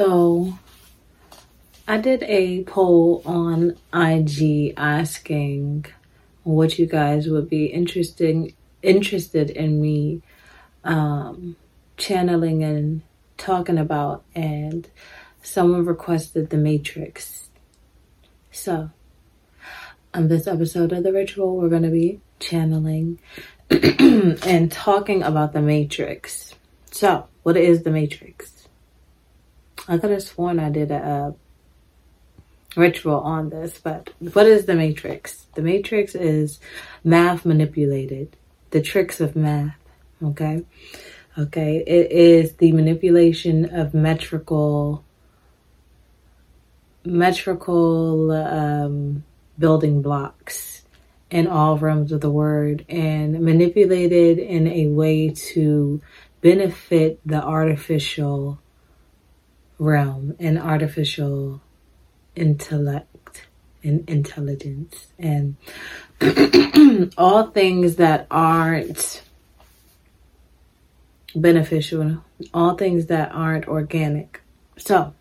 So I did a poll on IG asking what you guys would be interesting interested in me um, channeling and talking about, and someone requested the Matrix. So, on this episode of The Ritual, we're going to be channeling and talking about the Matrix. So, what is the Matrix? I could have sworn I did a, a ritual on this, but what is the Matrix? The Matrix is math manipulated, the tricks of math. Okay. Okay. It is the manipulation of metrical, metrical um, building blocks in all realms of the word and manipulated in a way to benefit the artificial realm and artificial intellect and intelligence and all things that aren't beneficial, all things that aren't organic. So,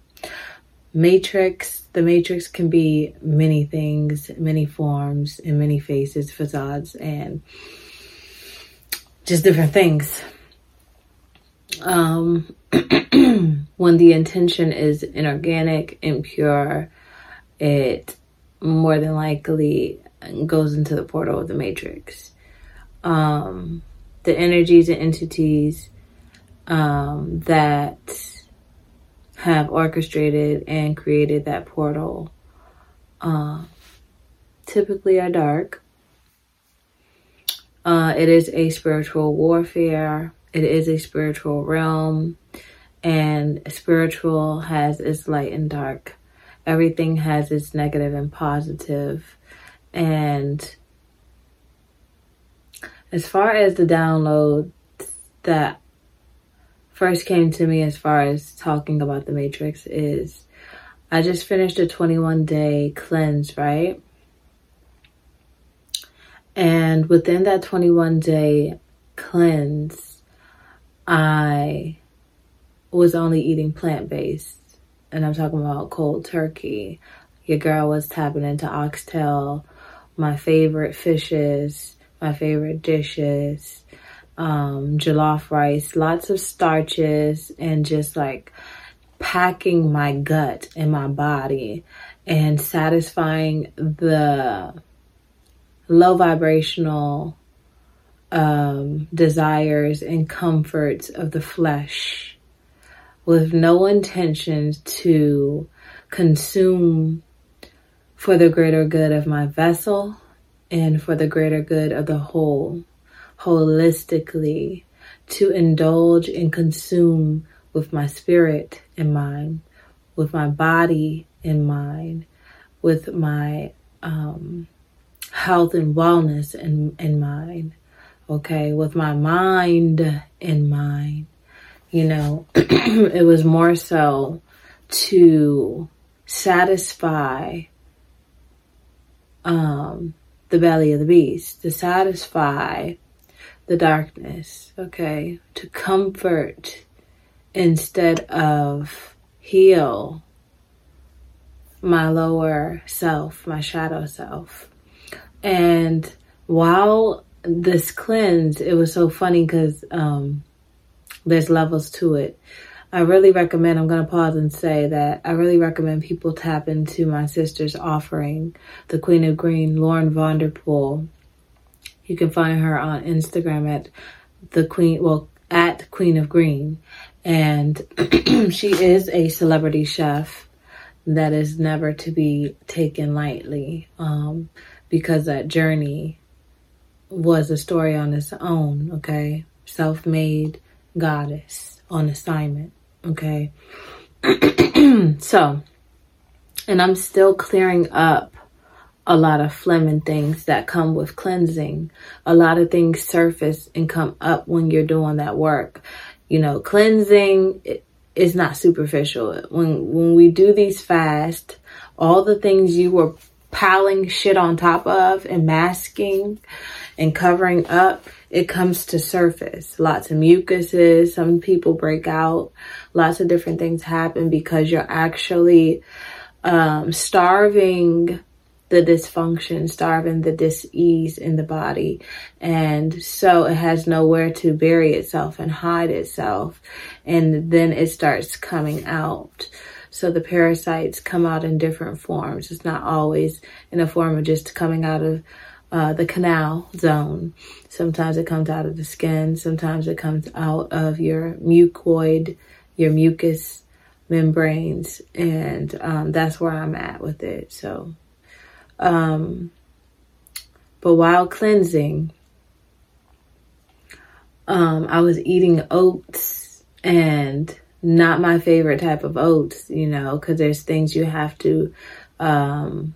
matrix, the matrix can be many things, many forms, and many faces, facades, and just different things. Um, when the intention is inorganic, impure, it more than likely goes into the portal of the matrix. Um, the energies and entities um, that have orchestrated and created that portal uh, typically are dark. Uh, it is a spiritual warfare. It is a spiritual realm, and spiritual has its light and dark. Everything has its negative and positive. And as far as the download that first came to me as far as talking about the Matrix is I just finished a 21 day cleanse, right? And within that 21 day cleanse, I was only eating plant based. And I'm talking about cold turkey. Your girl was tapping into oxtail, my favorite fishes, my favorite dishes um, jollof rice, lots of starches, and just like packing my gut and my body and satisfying the low vibrational um, desires and comforts of the flesh with no intention to consume for the greater good of my vessel and for the greater good of the whole holistically to indulge and consume with my spirit in mind, with my body in mind, with my um, health and wellness in, in mind, okay, with my mind in mind. You know, it was more so to satisfy um, the belly of the beast, to satisfy the darkness, okay? To comfort instead of heal my lower self, my shadow self. And while this cleanse, it was so funny because um, there's levels to it. I really recommend, I'm going to pause and say that I really recommend people tap into my sister's offering, the Queen of Green, Lauren Vanderpool. You can find her on Instagram at the Queen, well, at Queen of Green. And she is a celebrity chef that is never to be taken lightly um, because that journey was a story on its own, okay? Self made goddess on assignment, okay? so, and I'm still clearing up a lot of phlegm and things that come with cleansing. A lot of things surface and come up when you're doing that work. You know, cleansing is not superficial. When when we do these fast, all the things you were piling shit on top of and masking and covering up, it comes to surface. Lots of mucuses, some people break out, lots of different things happen because you're actually um, starving the dysfunction, starving the dis-ease in the body. And so it has nowhere to bury itself and hide itself. And then it starts coming out. So the parasites come out in different forms. It's not always in a form of just coming out of uh, the canal zone. Sometimes it comes out of the skin. Sometimes it comes out of your mucoid, your mucus membranes. And um, that's where I'm at with it. So, um, but while cleansing, um, I was eating oats and not my favorite type of oats, you know, because there's things you have to um,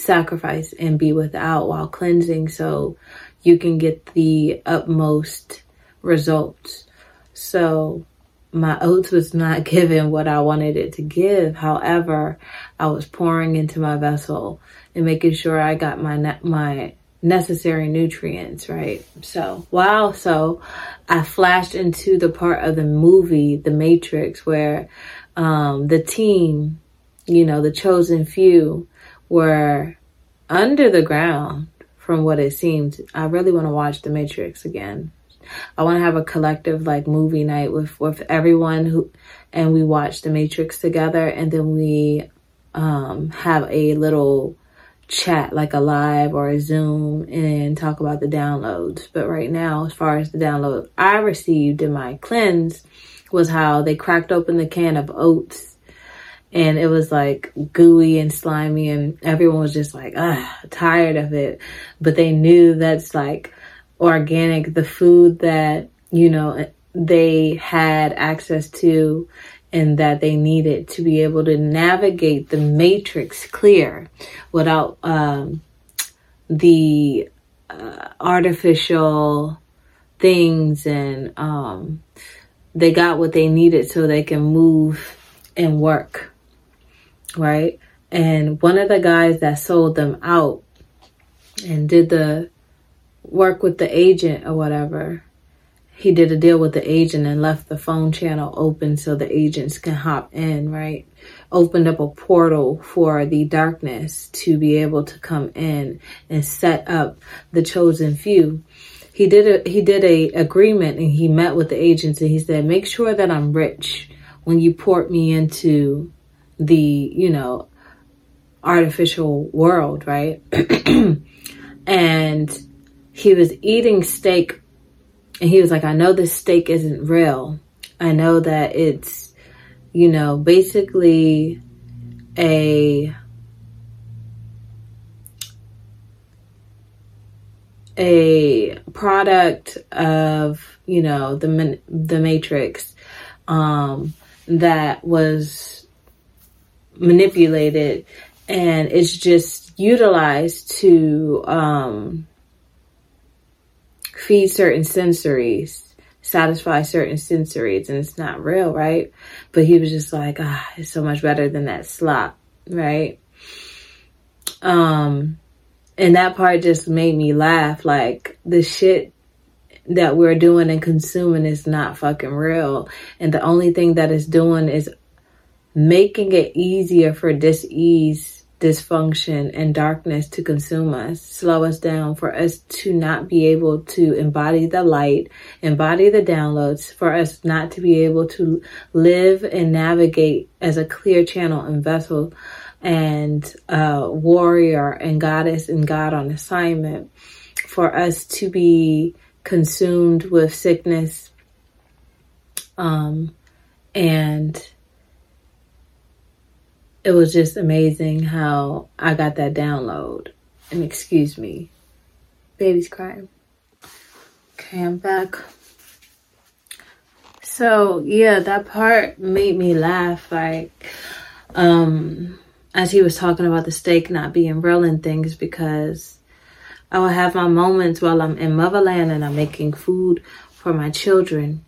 sacrifice and be without while cleansing so you can get the utmost results. So my oats was not giving what I wanted it to give. However, I was pouring into my vessel and making sure I got my my necessary nutrients, right? So, wow. So I flashed into the part of the movie, The Matrix, where um, the team, you know, the chosen few were under the ground from what it seemed. I really want to watch The Matrix again. I want to have a collective like movie night with with everyone who and we watch The Matrix together and then we um have a little chat like a live or a Zoom and talk about the downloads. But right now, as far as the download I received in my cleanse was how they cracked open the can of oats and it was like gooey and slimy and everyone was just like, ah, tired of it. But they knew that's like organic, the food that, you know, they had access to and that they needed to be able to navigate the matrix clear without um, the uh, artificial things and um, they got what they needed so they can move and work right and one of the guys that sold them out and did the work with the agent or whatever he did a deal with the agent and left the phone channel open so the agents can hop in, right? Opened up a portal for the darkness to be able to come in and set up the chosen few. He did a he did a agreement and he met with the agents and he said, make sure that I'm rich when you port me into the, you know, artificial world, right? and he was eating steak and he was like, I know this steak isn't real. I know that it's, you know, basically a a product of you know the the matrix um that was manipulated and it's just utilized to um feed certain sensories, satisfy certain sensories, and it's not real, right? But he was just like, ah, it's so much better than that slop, right? Um, and that part just made me laugh. Like the shit that we're doing and consuming is not fucking real. And the only thing that it's doing is making it easier for dis-ease dysfunction and darkness to consume us, slow us down, for us to not be able to embody the light, embody the downloads, for us not to be able to live and navigate as a clear channel and vessel and warrior and goddess and God on assignment, for us to be consumed with sickness um, and it was just amazing how I got that download. And excuse me, baby's crying. Okay, I'm back. So yeah, that part made me laugh. Like, um, as he was talking about the steak not being real and things, because I will have my moments while I'm in motherland and I'm making food for my children.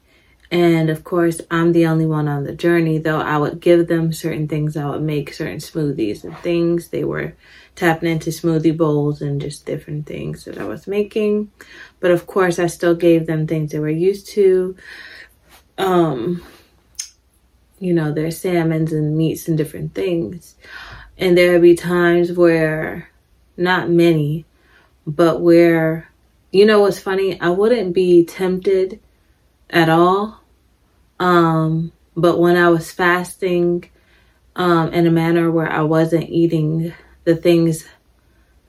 And of course, I'm the only one on the journey, though I would give them certain things. I would make certain smoothies and things. They were tapping into smoothie bowls and just different things that I was making. But of course, I still gave them things they were used to. Um, you know, their salmons and meats and different things. And there would be times where, not many, but where, you know what's funny? I wouldn't be tempted at all um, but when I was fasting um, in a manner where I wasn't eating the things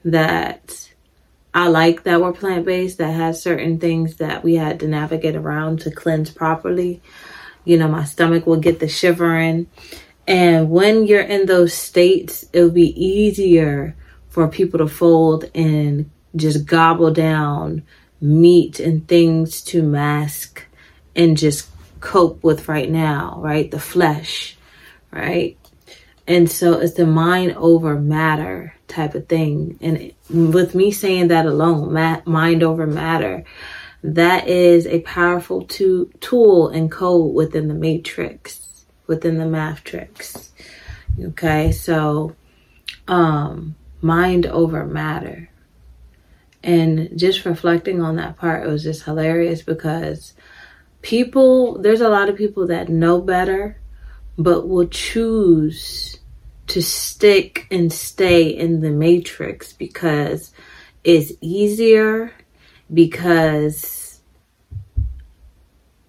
that I like that were plant based, that had certain things that we had to navigate around to cleanse properly, you know, my stomach will get the shivering. And when you're in those states, it will be easier for people to fold and just gobble down meat and things to mask and just cope with right now, right? The flesh, right? And so it's the mind over matter type of thing. And with me saying that alone, mind over matter, that is a powerful to- tool and code within the matrix, within the matrix. Okay, so um, mind over matter. And just reflecting on that part, it was just hilarious because people, there's a lot of people that know better, but will choose to stick and stay in the matrix because it's easier, because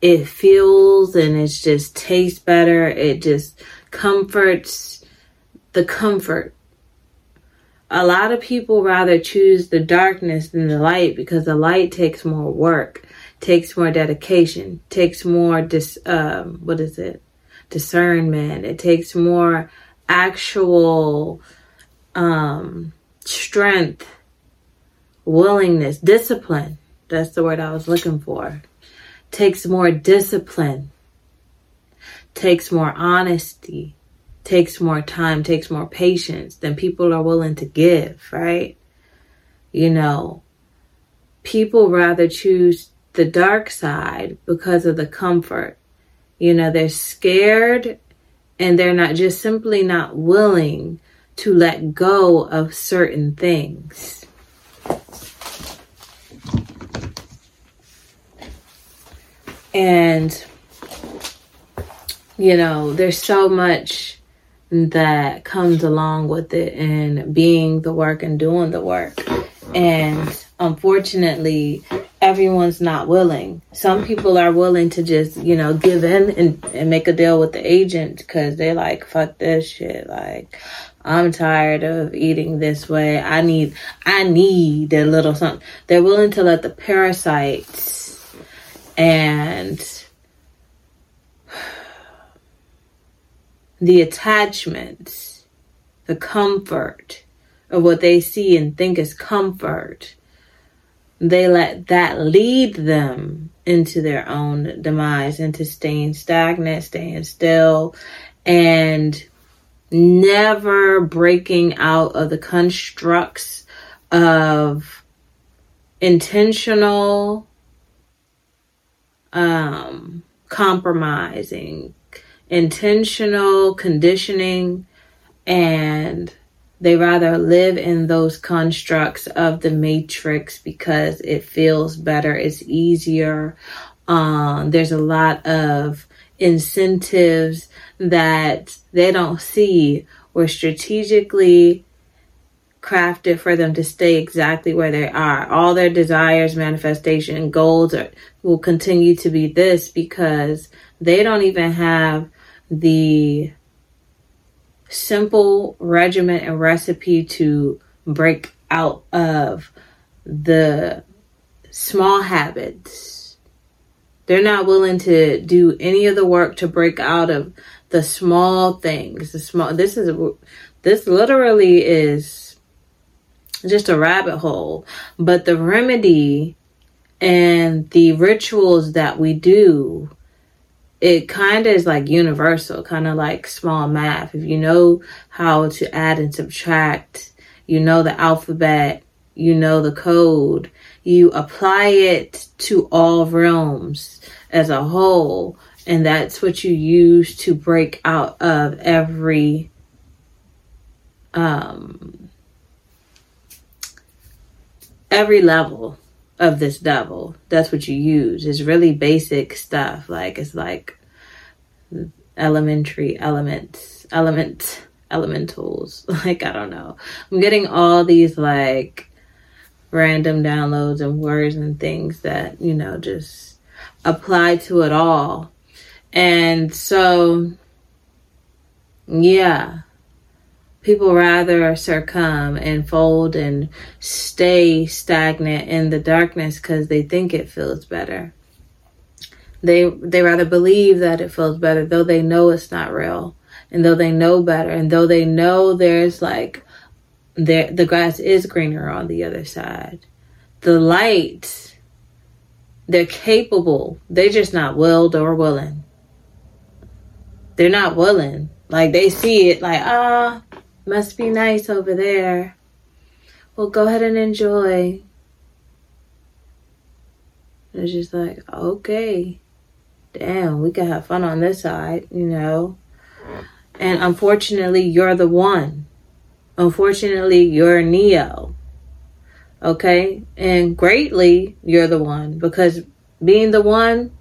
it feels and it just tastes better. It just comforts the comfort. A lot of people rather choose the darkness than the light because the light takes more work takes more dedication, takes more dis um, what is it? Discernment. It takes more actual um, strength, willingness, discipline. That's the word I was looking for. Takes more discipline. Takes more honesty. Takes more time. Takes more patience than people are willing to give. Right? You know, people rather choose the dark side because of the comfort. You know, they're scared and they're not just simply not willing to let go of certain things. And, you know, there's so much that comes along with it and being the work and doing the work. And unfortunately, everyone's not willing. Some people are willing to just, you know, give in and, and make a deal with the agent because they're like, fuck this shit. Like, I'm tired of eating this way. I need, I need a little something. They're willing to let the parasites and the attachments, the comfort of what they see and think is comfort they let that lead them into their own demise, into staying stagnant, staying still, and never breaking out of the constructs of intentional um, compromising, intentional conditioning, and they rather live in those constructs of the matrix because it feels better, it's easier. Um, there's a lot of incentives that they don't see or strategically crafted for them to stay exactly where they are. All their desires, manifestation, goals are, will continue to be this because they don't even have the simple regimen and recipe to break out of the small habits. They're not willing to do any of the work to break out of the small things. The small this is this literally is just a rabbit hole, but the remedy and the rituals that we do it kind of is like universal, kind of like small math. If you know how to add and subtract, you know the alphabet, you know the code, you apply it to all realms as a whole. And that's what you use to break out of every um every level of this devil. That's what you use. It's really basic stuff. Like it's like elementary elements, elements, elementals. Like I don't know. I'm getting all these like random downloads and words and things that, you know, just apply to it all. And so yeah, people rather succumb and fold and stay stagnant in the darkness because they think it feels better. They they rather believe that it feels better, though they know it's not real, and though they know better, and though they know there's like there the grass is greener on the other side. The light, they're capable. They're just not willed or willing. They're not willing. Like they see it like, ah, must be nice over there. Well, go ahead and enjoy. It's just like, okay, damn, we can have fun on this side, you know. And unfortunately, you're the one. Unfortunately, you're Neo. Okay? And greatly, you're the one because being the one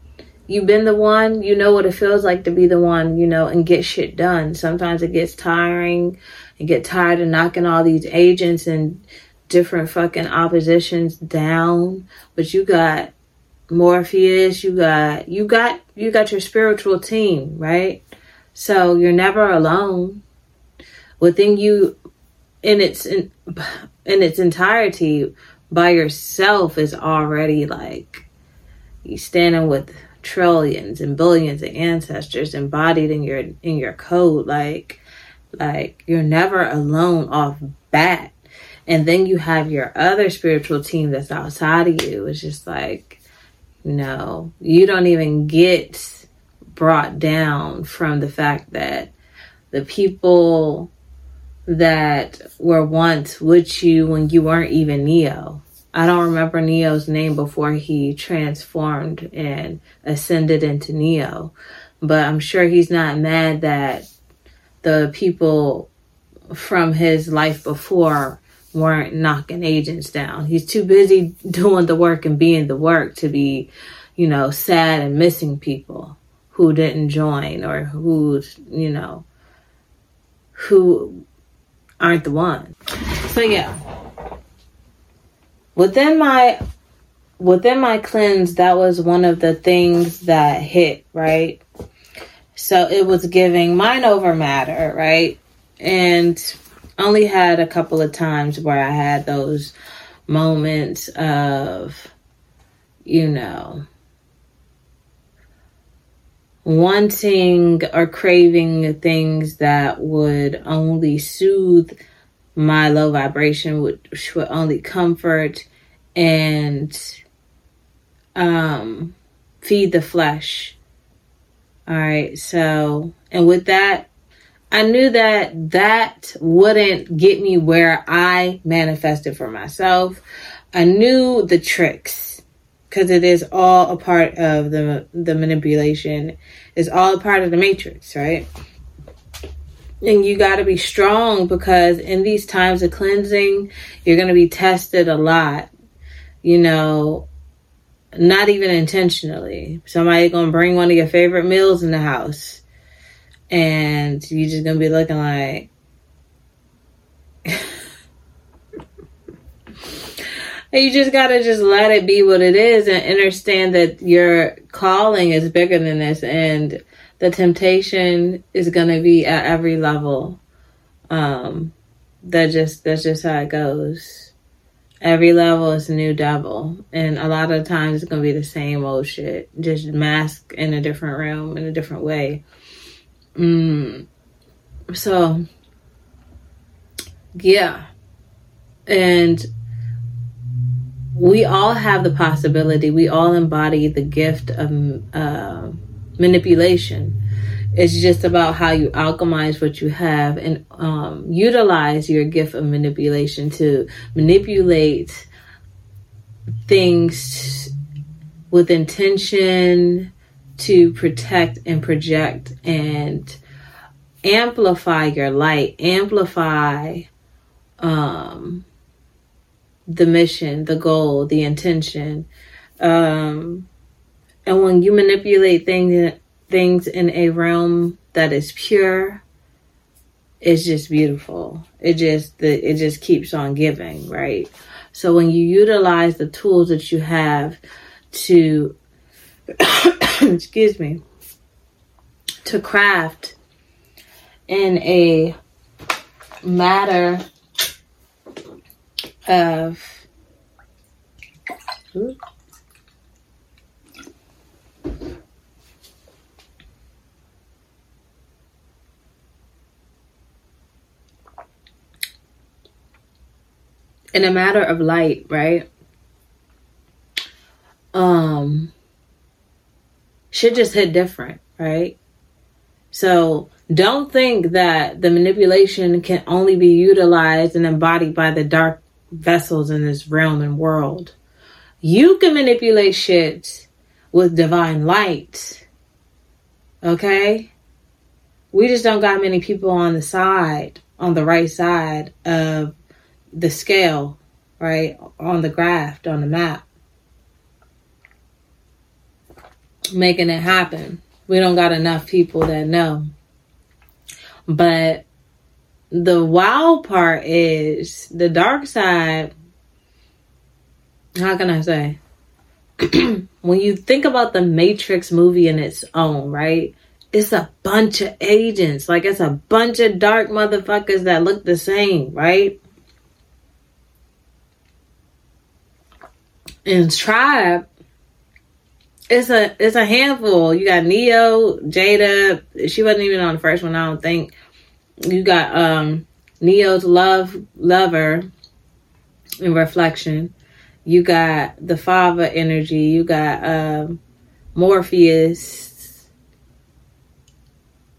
you've been the one, you know what it feels like to be the one, you know, and get shit done. Sometimes it gets tiring and get tired of knocking all these agents and different fucking oppositions down. But you got Morpheus, you got you got you got your spiritual team, right? So you're never alone. Within you in its in, in its entirety by yourself is already like you standing with trillions and billions of ancestors embodied in your in your code like like you're never alone off bat. And then you have your other spiritual team that's outside of you. It's just like no you don't even get brought down from the fact that the people that were once with you when you weren't even neo. I don't remember Neo's name before he transformed and ascended into Neo, but I'm sure he's not mad that the people from his life before weren't knocking agents down. He's too busy doing the work and being the work to be, you know, sad and missing people who didn't join or who's, you know, who aren't the one. So yeah, within my within my cleanse that was one of the things that hit right so it was giving mind over matter right and only had a couple of times where i had those moments of you know wanting or craving things that would only soothe my low vibration would would only comfort and um feed the flesh. All right. So, and with that, I knew that that wouldn't get me where I manifested for myself. I knew the tricks because it is all a part of the the manipulation. It's all a part of the matrix, right? and you got to be strong because in these times of cleansing, you're going to be tested a lot. You know, not even intentionally. Somebody to bring one of your favorite meals in the house, and you just to be looking like. you just gotta just let it be what it is and understand that your calling is bigger than this and the temptation is to be at every level. Um, that just that's just how it goes. Every level is a new devil, and a lot of times it's gonna be the same old shit, just masked in a different realm in a different way. Mm. So, yeah, and we all have the possibility. We all embody the gift of. Uh, manipulation. It's just about how you alchemize what you have and um, utilize your gift of manipulation to manipulate things with intention, to protect and project and amplify your light, amplify um, the mission, the goal, the intention. Um, and when you manipulate things things in a realm that is pure, it's just beautiful. It just it just keeps on giving, right? So when you utilize the tools that you have to excuse me to craft in a matter of in a matter of light, right? Um, shit just hit different, right? So don't think that the manipulation can only be utilized and embodied by the dark vessels in this realm and world. You can manipulate shit with divine light. Okay? We just don't got many people on the side, on the right side of the scale, right? On the graph, on the map. Making it happen. We don't got enough people that know. But the wild part is the dark side. How can I say? when you think about the Matrix movie in its own, right? It's a bunch of agents. Like it's a bunch of dark motherfuckers that look the same, right? In Tribe, it's a it's a handful. You got Neo, Jada. She wasn't even on the first one, I don't think you got um Neo's love lover in reflection. You got the father energy. You got um Morpheus.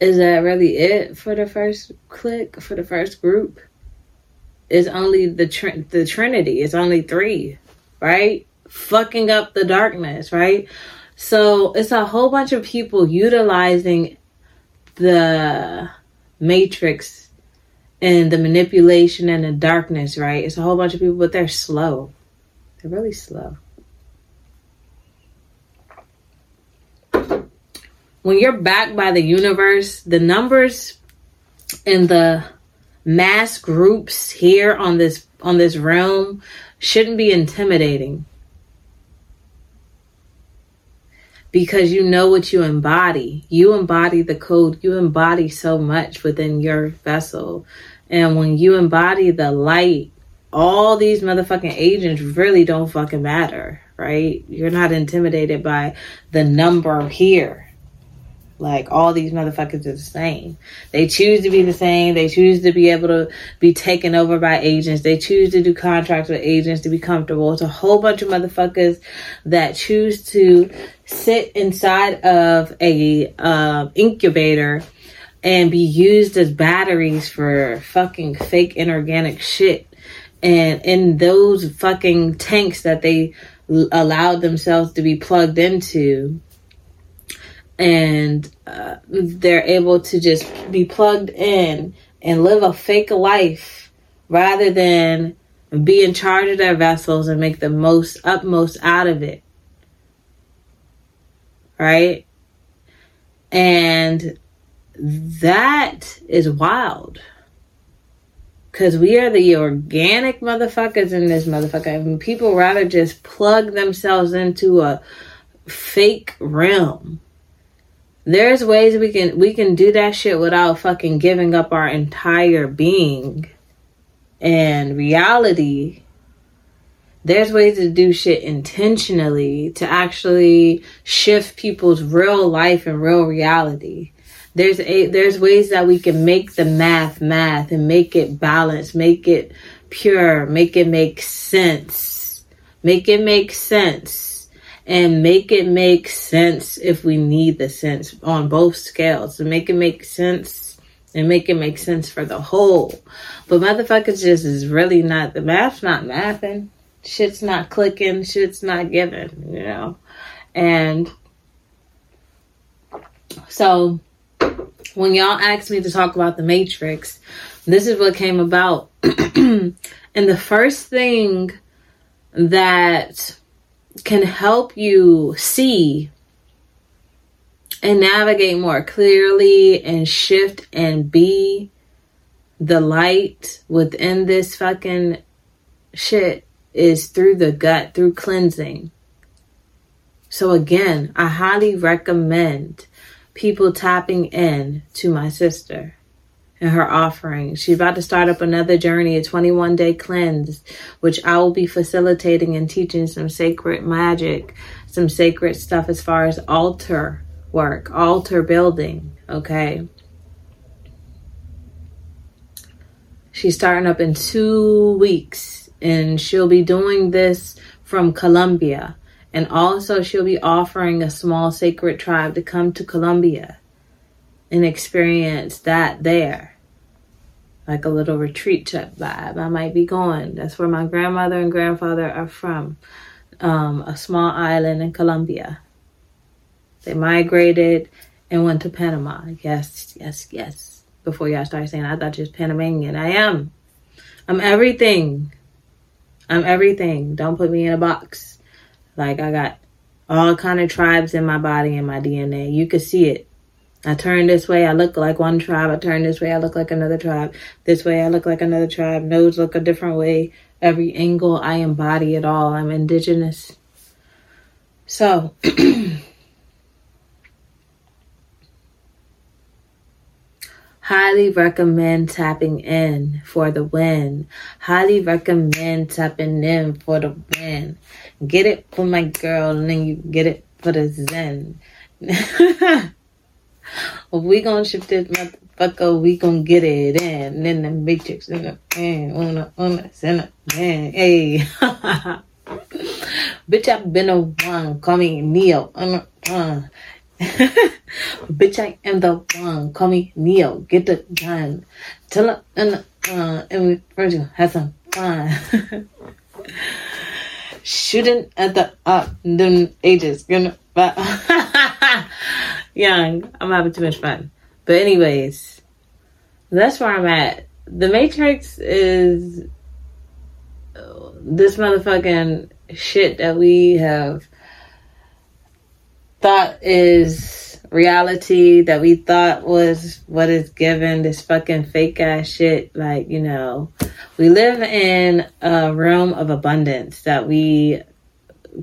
Is that really it for the first click for the first group? It's only the tr- the Trinity. It's only three, right? Fucking up the darkness, right? So it's a whole bunch of people utilizing the matrix and the manipulation and the darkness, right? It's a whole bunch of people, but they're slow. They're really slow. When you're backed by the universe, the numbers and the mass groups here on this on this realm shouldn't be intimidating. Because you know what you embody. You embody the code. You embody so much within your vessel. And when you embody the light, all these motherfucking agents really don't fucking matter, right? You're not intimidated by the number here. Like all these motherfuckers are the same. They choose to be the same. They choose to be able to be taken over by agents. They choose to do contracts with agents to be comfortable. It's a whole bunch of motherfuckers that choose to sit inside of a uh, incubator and be used as batteries for fucking fake inorganic shit. And in those fucking tanks that they allowed themselves to be plugged into, and uh, they're able to just be plugged in and live a fake life rather than be in charge of their vessels and make the most utmost out of it. Right? And that is wild. Cause we are the organic motherfuckers in this motherfucker. I mean, people rather just plug themselves into a fake realm there's ways we can we can do that shit without fucking giving up our entire being and reality. There's ways to do shit intentionally to actually shift people's real life and real reality. There's a there's ways that we can make the math math and make it balanced make it pure make it make sense make it make sense and make it make sense if we need the sense on both scales to make it make sense and make it make sense for the whole. But motherfuckers just is really not the math's not mathing. Shit's not clicking, shit's not giving, you know. And So when y'all asked me to talk about the Matrix, this is what came about. and the first thing that can help you see and navigate more clearly and shift and be the light within this fucking shit is through the gut, through cleansing. So again, I highly recommend people tapping in to my sister and her offering. She's about to start up another journey, a 21 day cleanse, which I will be facilitating and teaching some sacred magic, some sacred stuff as far as altar work, altar building. Okay. She's starting up in two weeks and she'll be doing this from Colombia. And also, she'll be offering a small sacred tribe to come to Colombia and experience that there. Like a little retreat trip vibe. I might be going. That's where my grandmother and grandfather are from. Um, a small island in Colombia. They migrated and went to Panama. Yes, yes, yes. Before y'all start saying I thought you was Panamanian. I am. I'm everything. I'm everything. Don't put me in a box. Like I got all kind of tribes in my body and my DNA. You could see it. I turn this way, I look like one tribe. I turn this way, I look like another tribe. This way, I look like another tribe. Nose look a different way. Every angle, I embody it all. I'm indigenous. So, Highly recommend tapping in for the win. Highly recommend tapping in for the win. Get it for my girl, and then you get it for the Zen. we gonna shift this motherfucker. We gonna get it in. Then the matrix in the man, una, una, in man. Hey, bitch, I've been a one. Call me Neo. Uh, uh. Bitch, I am the one. Call me Neo. Get the gun. Tell her and uh, and we first have some fun. Shooting at the up uh, them ages. Gonna young. I'm having too much fun. But anyways, that's where I'm at. The Matrix is this motherfucking shit that we have thought is reality that we thought was what is given this fucking fake ass shit like you know we live in a realm of abundance that we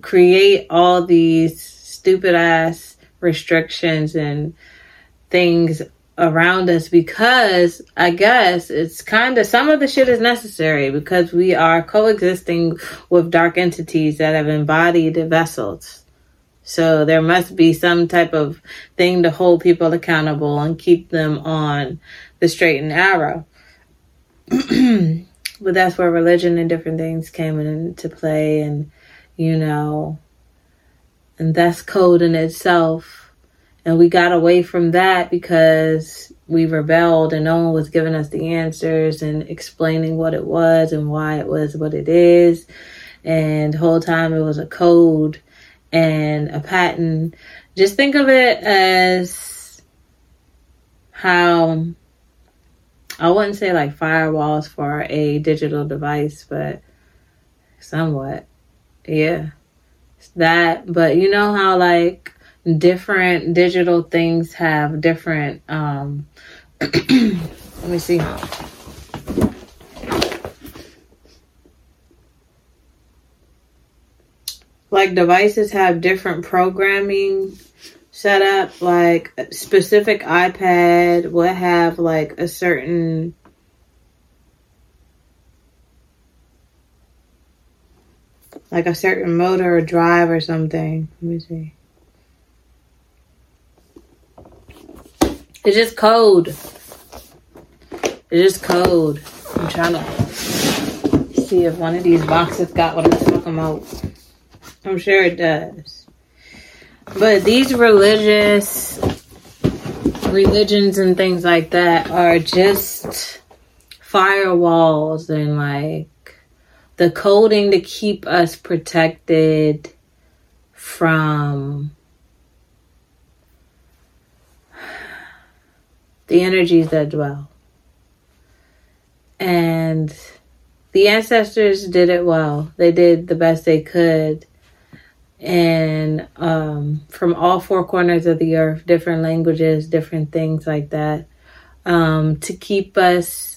create all these stupid ass restrictions and things around us because I guess it's kind of some of the shit is necessary because we are coexisting with dark entities that have embodied vessels so there must be some type of thing to hold people accountable and keep them on the straight and narrow. but that's where religion and different things came into play and you know and that's code in itself and we got away from that because we rebelled and no one was giving us the answers and explaining what it was and why it was what it is and the whole time it was a code and a pattern. Just think of it as how I wouldn't say like firewalls for a digital device, but somewhat. Yeah. That, but you know how like different digital things have different um let me see. like devices have different programming set up like specific ipad will have like a certain like a certain motor or drive or something. Let me see. It's just code. It's just code. I'm trying to see if one of these boxes got what i'm talking about. I'm sure it does. But these religious religions and things like that are just firewalls and like the coding to keep us protected from the energies that dwell. And the ancestors did it well. They did the best they could. And um, from all four corners of the earth, different languages, different things like that, um, to keep us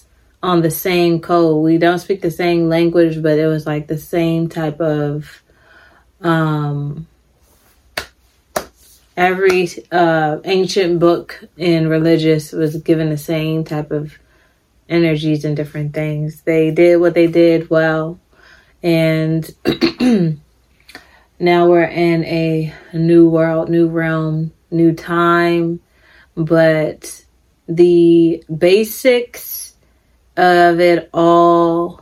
on the same code. We don't speak the same language, but it was like the same type of um, every uh, ancient book in religious was given the same type of energies and different things. They did what they did well, and now we're in a new world, new realm, new time, but the basics of it all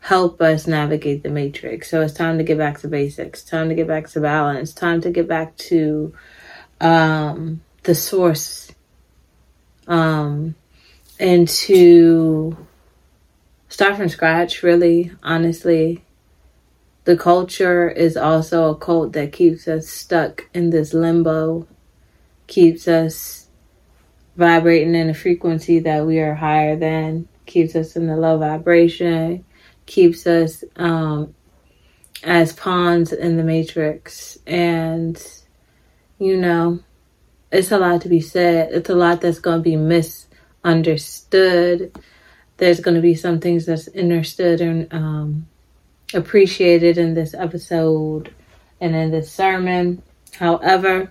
help us navigate the matrix. So it's time to get back to basics, time to get back to balance, time to get back to um, the source um, and to start from scratch, really, honestly. The culture is also a cult that keeps us stuck in this limbo, keeps us vibrating in a frequency that we are higher than, keeps us in the low vibration, keeps us um, as pawns in the matrix. And, you know, it's a lot to be said. It's a lot that's going to be misunderstood. There's going to be some things that's understood and um, appreciated in this episode and in this sermon. However,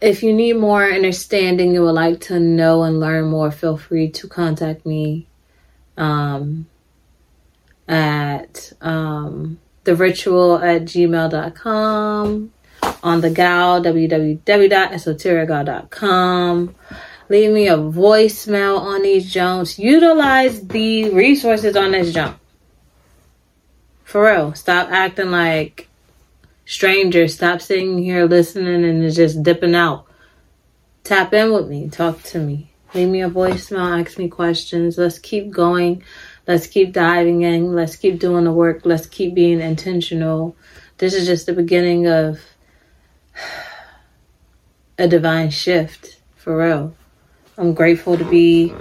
if you need more understanding, you would like to know and learn more, feel free to contact me. Um, at um, the ritual at gmail.com, on the gal, www.esoterical.com. Leave me a voicemail on these jumps. Utilize the resources on this jump. For real. Stop acting like strangers. Stop sitting here listening and just dipping out. Tap in with me. Talk to me. Leave me a voicemail. Ask me questions. Let's keep going. Let's keep diving in. Let's keep doing the work. Let's keep being intentional. This is just the beginning of a divine shift for real. I'm grateful to be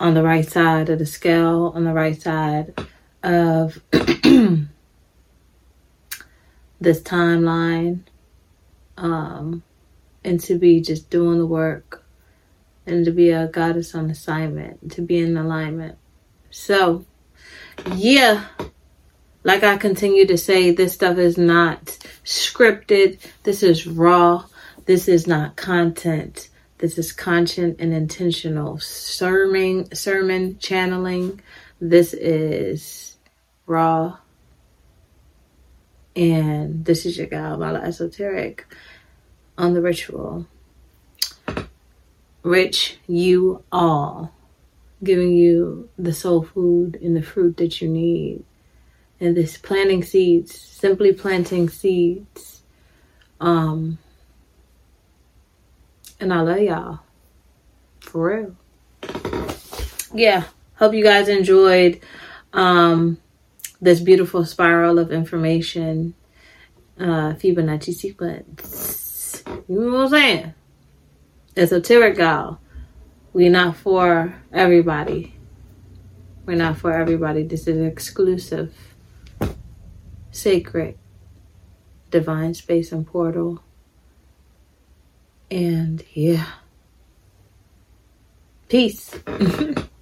on the right side of the scale, on the right side of this timeline, um, and to be just doing the work and to be a goddess on assignment, to be in alignment. So, yeah, like I continue to say, this stuff is not scripted. This is raw. This is not content. This is content and intentional sermon, sermon channeling. This is raw. And this is your gal, Mala Esoteric, on the ritual. Rich you all giving you the soul food and the fruit that you need. And this planting seeds, simply planting seeds. Um, and I love y'all. For real. Yeah. Hope you guys enjoyed um, this beautiful spiral of information. Uh, Fibonacci sequence. You know what I'm saying? Esoteric gal. We're not for everybody. We're not for everybody. This is exclusive, sacred, divine space and portal. And yeah. Peace.